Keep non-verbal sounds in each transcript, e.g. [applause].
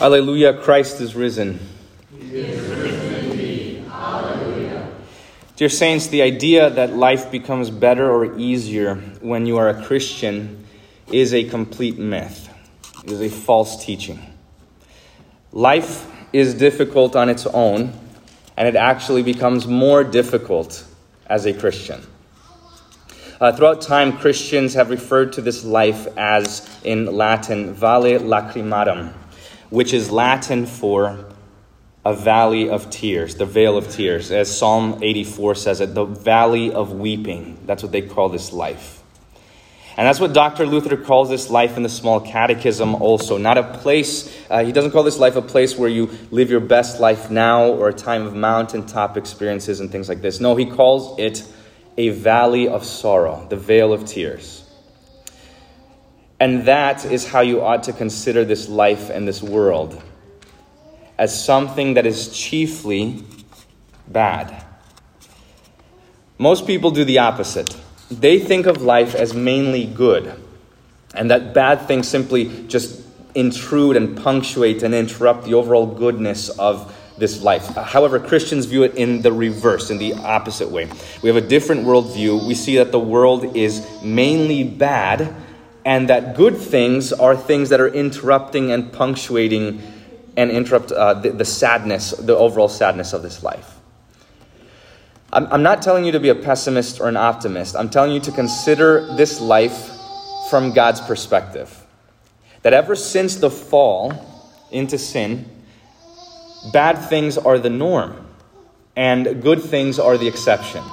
Alleluia, Christ is risen. Is risen Dear Saints, the idea that life becomes better or easier when you are a Christian is a complete myth. It is a false teaching. Life is difficult on its own, and it actually becomes more difficult as a Christian. Uh, throughout time, Christians have referred to this life as, in Latin, vale lacrimarum, which is Latin for a valley of tears, the vale of tears. As Psalm 84 says it, the valley of weeping. That's what they call this life. And that's what Dr. Luther calls this life in the small catechism also. Not a place, uh, he doesn't call this life a place where you live your best life now or a time of mountaintop experiences and things like this. No, he calls it a valley of sorrow, the vale of tears. And that is how you ought to consider this life and this world as something that is chiefly bad. Most people do the opposite. They think of life as mainly good, and that bad things simply just intrude and punctuate and interrupt the overall goodness of this life. However, Christians view it in the reverse, in the opposite way. We have a different worldview. We see that the world is mainly bad, and that good things are things that are interrupting and punctuating and interrupt uh, the, the sadness, the overall sadness of this life. I'm, I'm not telling you to be a pessimist or an optimist. I'm telling you to consider this life from God's perspective. That ever since the fall into sin, bad things are the norm and good things are the exception.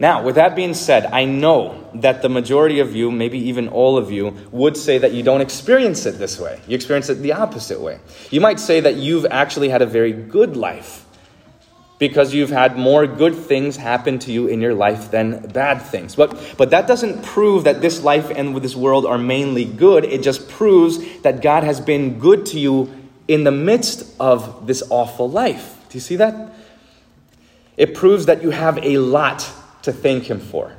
Now, with that being said, I know that the majority of you, maybe even all of you, would say that you don't experience it this way. You experience it the opposite way. You might say that you've actually had a very good life because you've had more good things happen to you in your life than bad things. But, but that doesn't prove that this life and this world are mainly good. It just proves that God has been good to you in the midst of this awful life. Do you see that? It proves that you have a lot to thank Him for.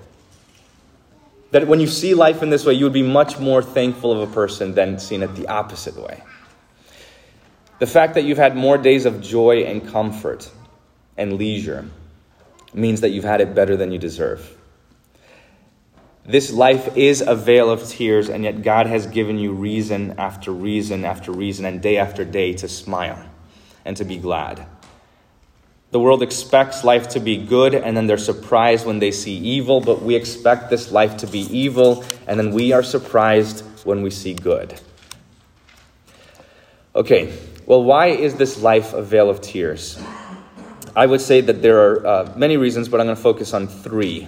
That when you see life in this way, you would be much more thankful of a person than seeing it the opposite way. The fact that you've had more days of joy and comfort and leisure means that you've had it better than you deserve. This life is a vale of tears, and yet God has given you reason after reason after reason and day after day to smile and to be glad. The world expects life to be good, and then they're surprised when they see evil, but we expect this life to be evil, and then we are surprised when we see good. Okay, well, why is this life a vale of tears? I would say that there are uh, many reasons, but I'm going to focus on three.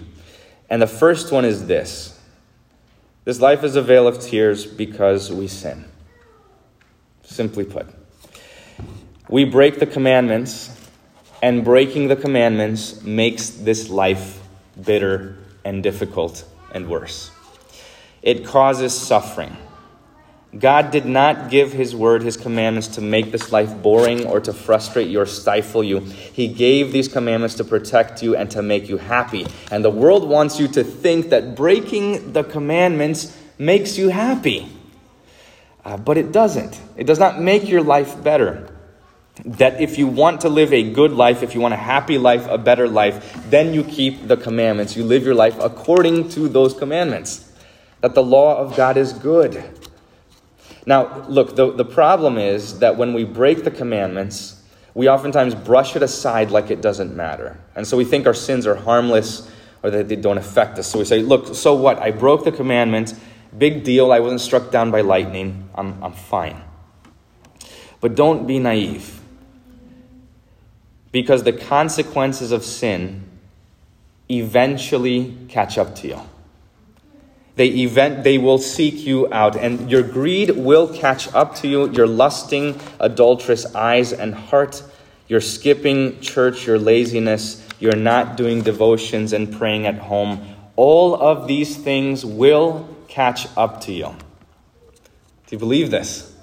And the first one is this this life is a vale of tears because we sin. Simply put, we break the commandments and breaking the commandments makes this life bitter and difficult and worse. It causes suffering. God did not give His word, His commandments, to make this life boring or to frustrate you or stifle you. He gave these commandments to protect you and to make you happy. And the world wants you to think that breaking the commandments makes you happy. Uh, but it doesn't. It does not make your life better that if you want to live a good life, if you want a happy life, a better life, then you keep the commandments. You live your life according to those commandments. That the law of God is good. Now, look, the, the problem is that when we break the commandments, we oftentimes brush it aside like it doesn't matter. And so we think our sins are harmless or that they don't affect us. So we say, look, so what? I broke the commandment. Big deal. I wasn't struck down by lightning. I'm, I'm fine. But don't be naive because the consequences of sin eventually catch up to you. They, event, they will seek you out, and your greed will catch up to you, your lusting, adulterous eyes and heart, your skipping church, your laziness, your not doing devotions and praying at home. All of these things will catch up to you. Do you believe this?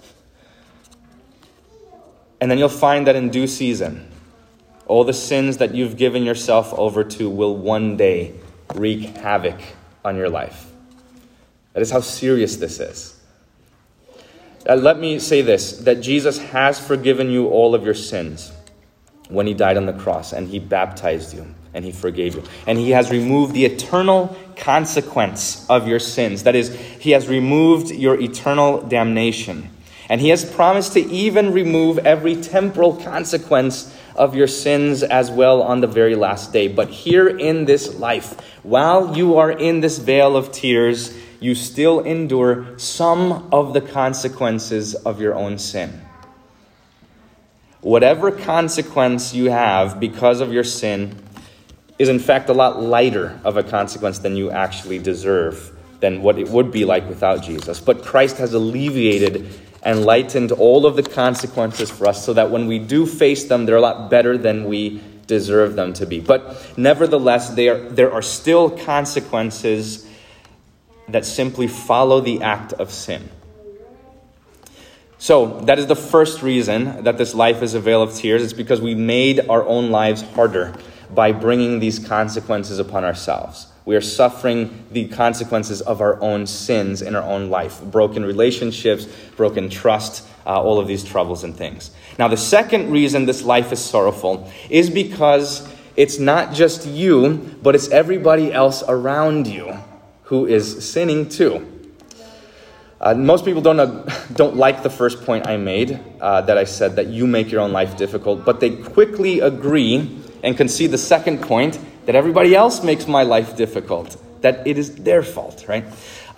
And then you'll find that in due season, all the sins that you've given yourself over to will one day wreak havoc on your life. That is how serious this is. Uh, let me say this that Jesus has forgiven you all of your sins when he died on the cross and he baptized you and he forgave you. And he has removed the eternal consequence of your sins. That is, he has removed your eternal damnation. And he has promised to even remove every temporal consequence of your sins as well on the very last day. But here in this life, while you are in this vale of tears, you still endure some of the consequences of your own sin. Whatever consequence you have because of your sin is, in fact, a lot lighter of a consequence than you actually deserve, than what it would be like without Jesus. But Christ has alleviated and lightened all of the consequences for us so that when we do face them, they're a lot better than we deserve them to be. But nevertheless, are, there are still consequences that simply follow the act of sin. So, that is the first reason that this life is a vale of tears. It's because we made our own lives harder by bringing these consequences upon ourselves. We are suffering the consequences of our own sins in our own life broken relationships, broken trust, uh, all of these troubles and things. Now, the second reason this life is sorrowful is because it's not just you, but it's everybody else around you who is sinning too. Uh, most people don't, uh, [laughs] don't like the first point I made, uh, that I said that you make your own life difficult, but they quickly agree and concede the second point that everybody else makes my life difficult, that it is their fault, right?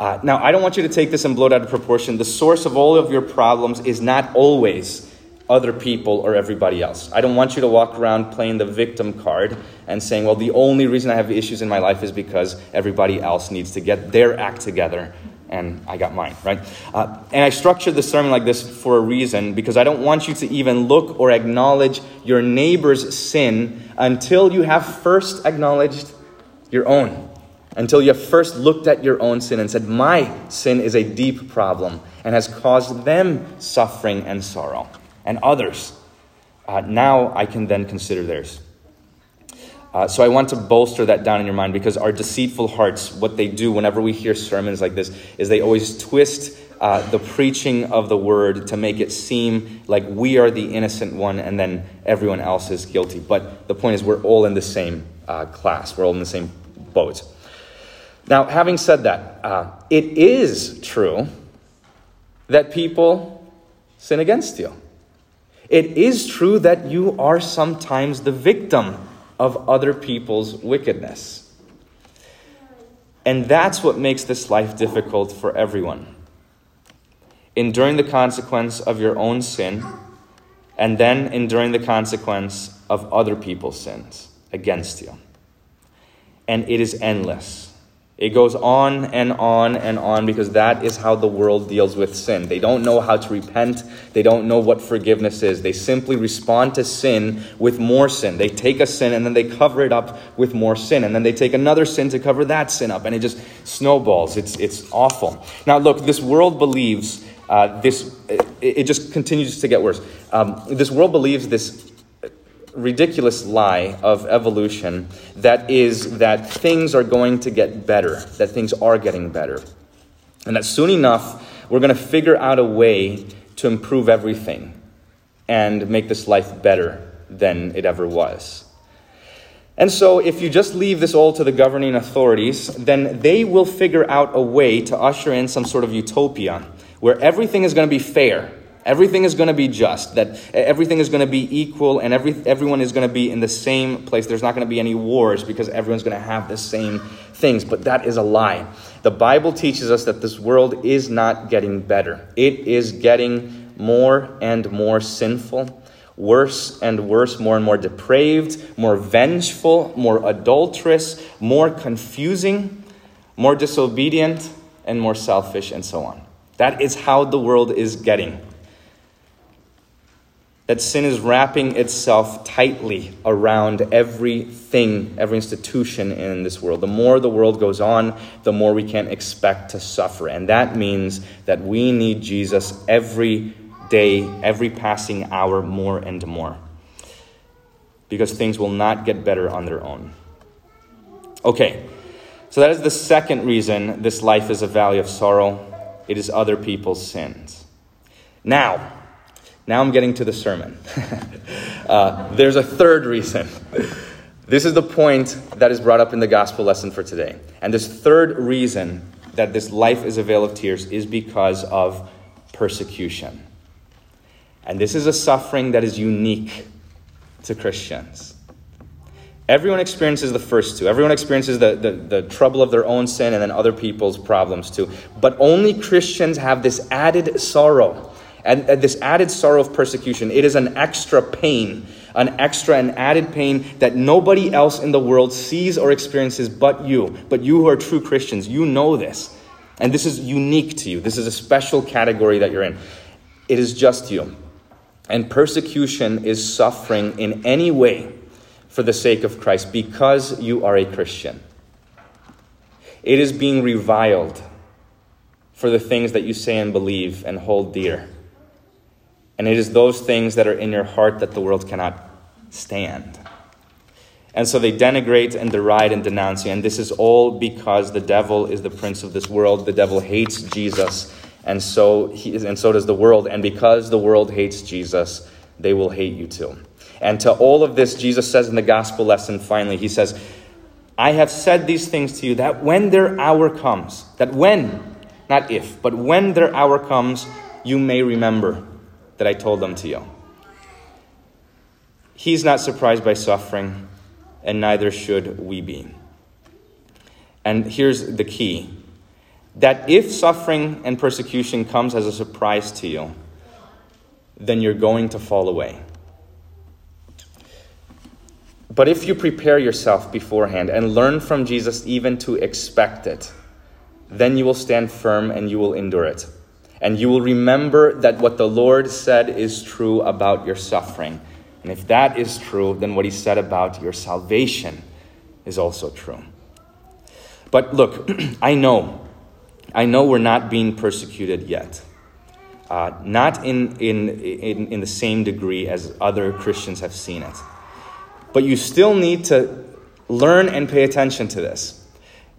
Uh, now, I don't want you to take this and blow it out of proportion. The source of all of your problems is not always other people or everybody else. I don't want you to walk around playing the victim card and saying, well, the only reason I have issues in my life is because everybody else needs to get their act together and I got mine, right? Uh, and I structured the sermon like this for a reason because I don't want you to even look or acknowledge your neighbor's sin until you have first acknowledged your own. Until you have first looked at your own sin and said, My sin is a deep problem and has caused them suffering and sorrow and others. Uh, now I can then consider theirs. Uh, so I want to bolster that down in your mind because our deceitful hearts, what they do whenever we hear sermons like this, is they always twist uh, the preaching of the word to make it seem like we are the innocent one and then everyone else is guilty. But the point is, we're all in the same uh, class, we're all in the same boat. Now, having said that, uh, it is true that people sin against you. It is true that you are sometimes the victim of other people's wickedness. And that's what makes this life difficult for everyone. Enduring the consequence of your own sin, and then enduring the consequence of other people's sins against you. And it is endless. It goes on and on and on because that is how the world deals with sin. They don't know how to repent. They don't know what forgiveness is. They simply respond to sin with more sin. They take a sin and then they cover it up with more sin. And then they take another sin to cover that sin up. And it just snowballs. It's, it's awful. Now, look, this world believes uh, this, it, it, just continues to get worse. Um, this world believes this ridiculous lie of evolution that is that things are going to get better, that things are getting better. And that soon enough, we're going to figure out a way to improve everything and make this life better than it ever was. And so, if you just leave this all to the governing authorities, then they will figure out a way to usher in some sort of utopia where everything is going to be fair Everything is going to be just, that everything is going to be equal, and every, everyone is going to be in the same place. There's not going to be any wars because everyone's going to have the same things. But that is a lie. The Bible teaches us that this world is not getting better, it is getting more and more sinful, worse and worse, more and more depraved, more vengeful, more adulterous, more confusing, more disobedient, and more selfish, and so on. That is how the world is getting that sin is wrapping itself tightly around everything, every institution in this world. The more the world goes on, the more we can expect to suffer. And that means that we need Jesus every day, every passing hour, more and more. Because things will not get better on their own. Okay, so that is the second reason this life is a valley of sorrow it is other people's sins. Now, now I'm getting to the sermon. [laughs] uh, there's a third reason. This is the point that is brought up in the gospel lesson for today. And this third reason that this life is a vale of tears is because of persecution. And this is a suffering that is unique to Christians. Everyone experiences the first two. Everyone experiences the, the, the, trouble of their own sin and then other people's problems too. But only Christians have this added sorrow and uh, this added sorrow of persecution. It is an extra pain, an extra and added pain that nobody else in the world sees or experiences but you. But you who are true Christians, you know this. And this is unique to you. This is a special category that you're in. It is just you. And persecution is suffering in any way for the sake of Christ because you are a Christian. It is being reviled for the things that you say and believe and hold dear. And it is those things that are in your heart that the world cannot stand. And so they denigrate and deride and denounce you. And this is all because the devil is the prince of this world. The devil hates Jesus, and so, he, and so does the world. And because the world hates Jesus, they will hate you too. And to all of this, Jesus says in the gospel lesson finally, He says, I have said these things to you that when their hour comes, that when, not if, but when their hour comes, you may remember that I told them to you. He's not surprised by suffering, and neither should we be. And here's the key that if suffering and persecution comes as a surprise to you, then you're going to fall away. But if you prepare yourself beforehand and learn from Jesus even to expect it, then you will stand firm and you will endure it. And you will remember that what the Lord said is true about your suffering. And if that is true, then what he said about your salvation is also true. But look, [clears throat] I know, I know we're not being persecuted yet. Uh, not in, in, in, in the same degree as other Christians have seen it. But you still need to learn and pay attention to this.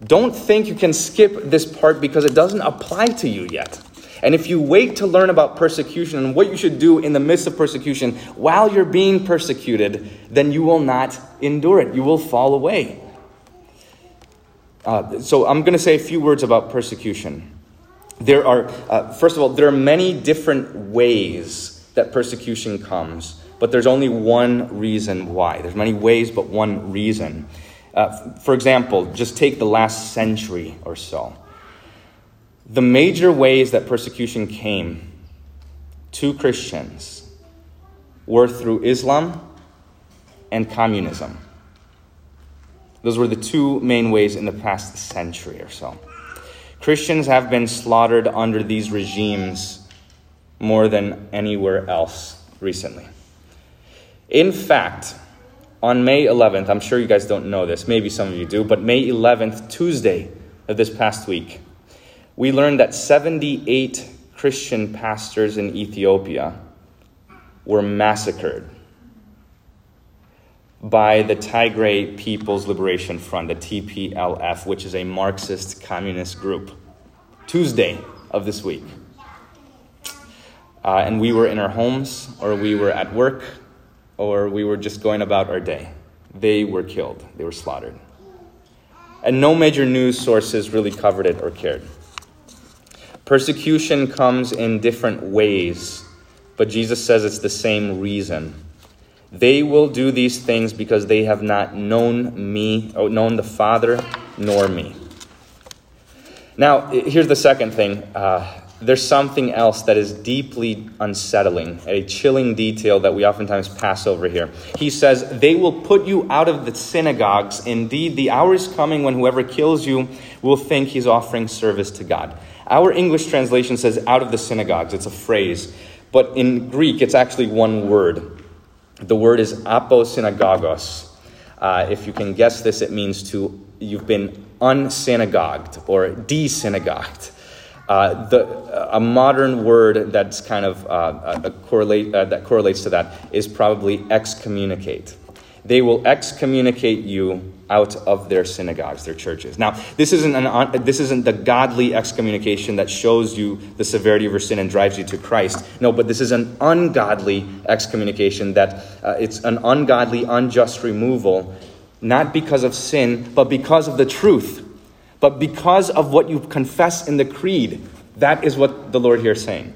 Don't think you can skip this part because it doesn't apply to you yet. And if you wait to learn about persecution and what you should do in the midst of persecution while you're being persecuted, then you will not endure it. You will fall away. Uh, so I'm going to say a few words about persecution. There are, uh, first of all, there are many different ways that persecution comes but there's only one reason why. There's many ways, but one reason. Uh, for example, just take the last century or so. The major ways that persecution came to Christians were through Islam and communism. Those were the two main ways in the past century or so. Christians have been slaughtered under these regimes more than anywhere else recently. In fact, on May 11th, I'm sure you guys don't know this, maybe some of you do, but May 11th, Tuesday of this past week, we learned that 78 Christian pastors in Ethiopia were massacred by the Tigray People's Liberation Front, the TPLF, which is a Marxist communist group. Tuesday of this week. Uh, and we were in our homes or we were at work or we were just going about our day. They were killed, they were slaughtered. And no major news sources really covered it or cared. Persecution comes in different ways, but Jesus says it's the same reason. They will do these things because they have not known me, or known the Father, nor me. Now, here's the second thing. Uh, there's something else that is deeply unsettling, a chilling detail that we oftentimes pass over here. He says, They will put you out of the synagogues. Indeed, the hour is coming when whoever kills you will think he's offering service to God. Our English translation says out of the synagogues. It's a phrase. But in Greek, it's actually one word. The word is aposynagogos. Uh, if you can guess this, it means to you've been unsynagogued or desynagogued. Uh, the, a modern word that's kind of uh, correlate, uh, that correlates to that is probably excommunicate. They will excommunicate you out of their synagogues, their churches. Now, this isn't, an, this isn't the godly excommunication that shows you the severity of your sin and drives you to Christ. No, but this is an ungodly excommunication that uh, it's an ungodly, unjust removal, not because of sin, but because of the truth, but because of what you confess in the creed. That is what the Lord here is saying.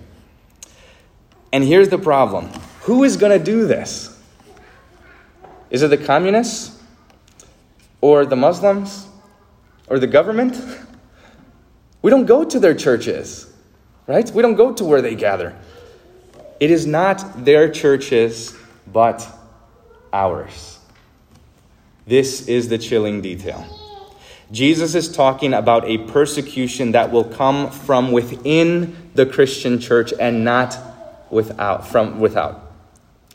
And here's the problem who is going to do this? Is it the communists? Or the Muslims or the government. [laughs] We don't go to their churches, right? We don't go to where they gather. It is not their churches, but ours. This is the chilling detail. Jesus is talking about a persecution that will come from within the Christian church and not without from without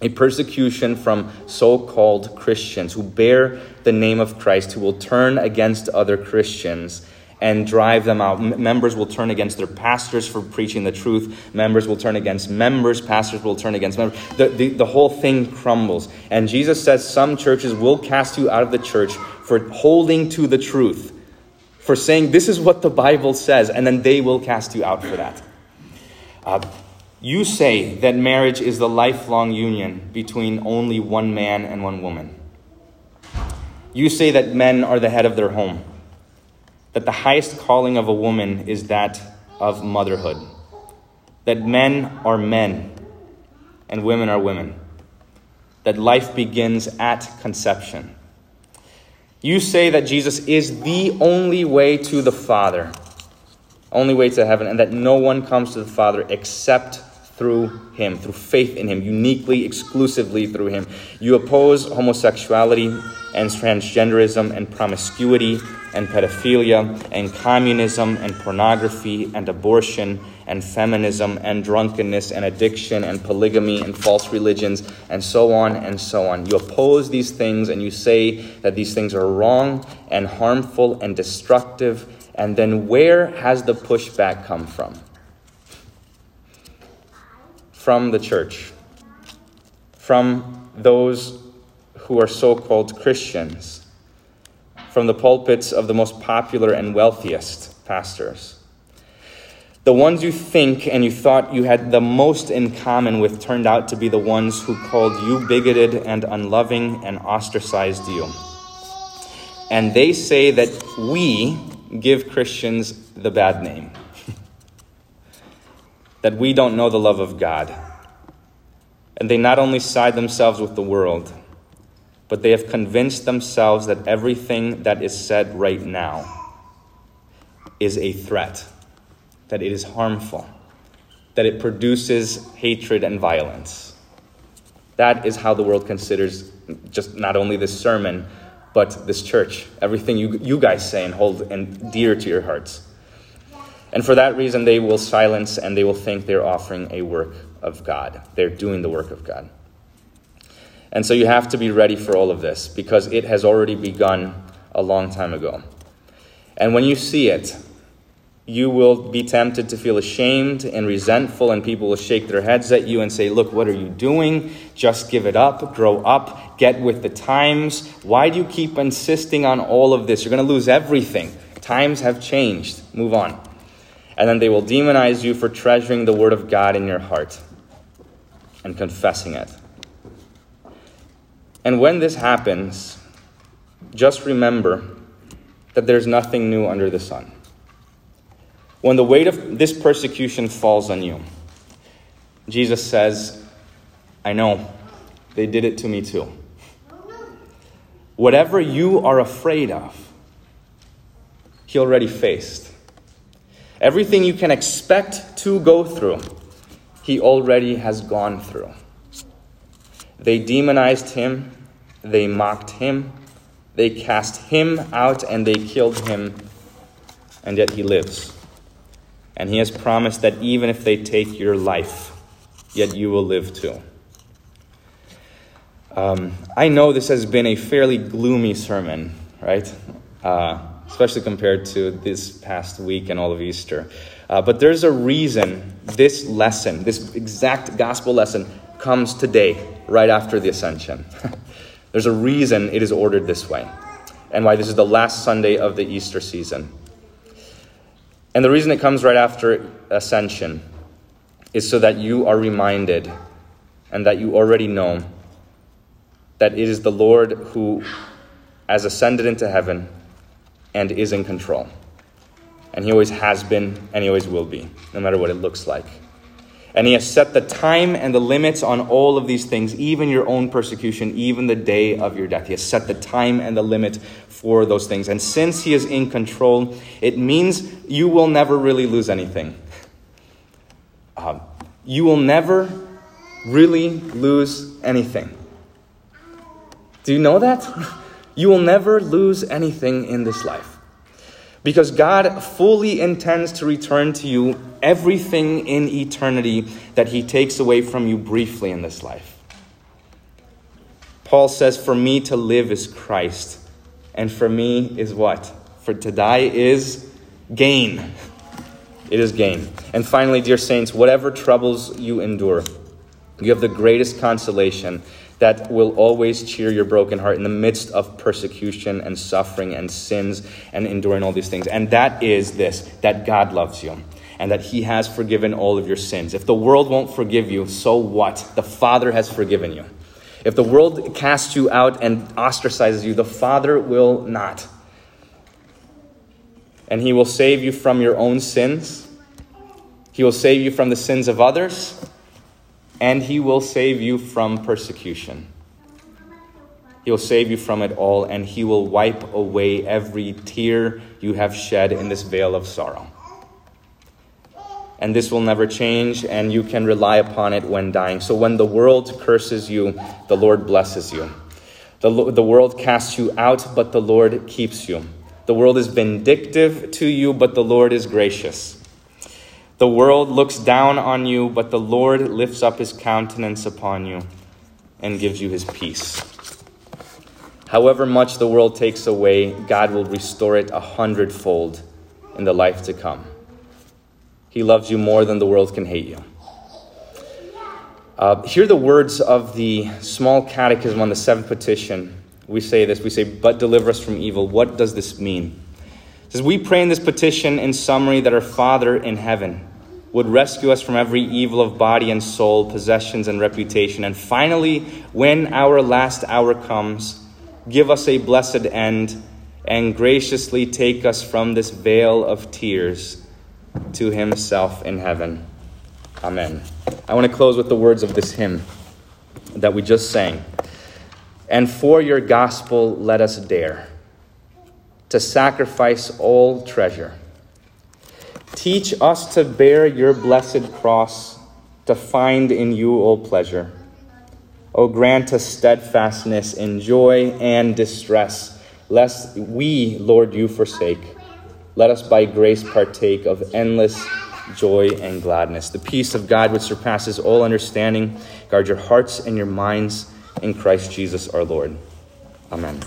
a persecution from so called Christians who bear the name of Christ, who will turn against other Christians and drive them out. M- members will turn against their pastors for preaching the truth. Members will turn against members. Pastors will turn against members. The, the, the whole thing crumbles. And Jesus says some churches will cast you out of the church for holding to the truth, for saying this is what the Bible says, and then they will cast you out for that. Uh, you say that marriage is the lifelong union between only one man and one woman. You say that men are the head of their home, that the highest calling of a woman is that of motherhood, that men are men and women are women, that life begins at conception. You say that Jesus is the only way to the Father, only way to heaven, and that no one comes to the Father except through him, through faith in him, uniquely, exclusively through him. You oppose homosexuality and transgenderism and promiscuity and pedophilia and communism and pornography and abortion and feminism and drunkenness and addiction and polygamy and false religions and so on and so on. You oppose these things and you say that these things are wrong and harmful and destructive. And then where has the pushback come from? From the church, from those who are so called Christians, from the pulpits of the most popular and wealthiest pastors. The ones you think and you thought you had the most in common with turned out to be the ones who called you bigoted and unloving and ostracized you. And they say that we give Christians the bad name that we don't know the love of God. And they not only side themselves with the world, but they have convinced themselves that everything that is said right now is a threat, that it is harmful, that it produces hatred and violence. That is how the world considers just not only this sermon, but this church, everything you, you guys say and hold and dear to your hearts. And for that reason, they will silence and they will think they're offering a work of God. They're doing the work of God. And so you have to be ready for all of this because it has already begun a long time ago. And when you see it, you will be tempted to feel ashamed and resentful, and people will shake their heads at you and say, Look, what are you doing? Just give it up, grow up, get with the times. Why do you keep insisting on all of this? You're going to lose everything. Times have changed. Move on and then they will demonize you for treasuring the word of God in your heart and confessing it. And when this happens, just remember that there's nothing new under the sun. When the weight of this persecution falls on you, Jesus says, I know, they did it to me too. Whatever you are afraid of, he already faced. Everything you can expect to go through, he already has gone through. They demonized him, they mocked him, they cast him out, and they killed him, and yet he lives. And he has promised that even if they take your life, yet you will live too. Um, I know this has been a fairly gloomy sermon, right? Uh, especially compared to this past week and all of Easter. Uh, but there's a reason this lesson, this exact gospel lesson, comes today, right after the ascension. [laughs] there's a reason it is ordered this way. and why this is the last Sunday of the Easter season. And the reason it comes right after Ascension is so that you are reminded and that you already know that it is the Lord who has ascended into heaven and is in control. And he always has been and he always will be, no matter what it looks like. And he has set the time and the limits on all of these things, even your own persecution, even the day of your death. He has set the time and the limit for those things. And since he is in control, it means you will never really lose anything. Uh, you will never really lose anything. Do you know that? [laughs] You will never lose anything in this life. Because God fully intends to return to you everything in eternity that He takes away from you briefly in this life. Paul says, For me to live is Christ, and for me is what? For to die is gain. It is gain. And finally, dear saints, whatever troubles you endure, you have the greatest consolation that will always cheer your broken heart in the midst of persecution and suffering and sins and enduring all these things. And that is this that God loves you and that He has forgiven all of your sins. If the world won't forgive you, so what? The Father has forgiven you. If the world casts you out and ostracizes you, the Father will not. And He will save you from your own sins. He will save you from the sins of others and he will save you from persecution. He'll save you from it all, and he will wipe away every tear you have shed in this vale of sorrow. And this will never change, and you can rely upon it when dying. So when the world curses you, the Lord blesses you. The, the world casts you out, but the Lord keeps you. The world is vindictive to you, but the Lord is gracious. The world looks down on you, but the Lord lifts up his countenance upon you and gives you his peace. However much the world takes away, God will restore it a hundredfold in the life to come. He loves you more than the world can hate you. Uh, hear the words of the small catechism on the seventh petition. We say this we say, But deliver us from evil. What does this mean? It says, We pray in this petition in summary that our Father in heaven would rescue us from every evil of body and soul, possessions and reputation. And finally, when our last hour comes, give us a blessed end and graciously take us from this vale of tears to Himself in heaven. Amen. I want to close with the words of this hymn that we just sang. And for your gospel, let us dare to sacrifice all treasure Teach us to bear your blessed cross, to find in you all pleasure. O grant us steadfastness in joy and distress, lest we, Lord, you forsake. Let us by grace partake of endless joy and gladness. The peace of God, which surpasses all understanding, guard your hearts and your minds in Christ Jesus our Lord. Amen.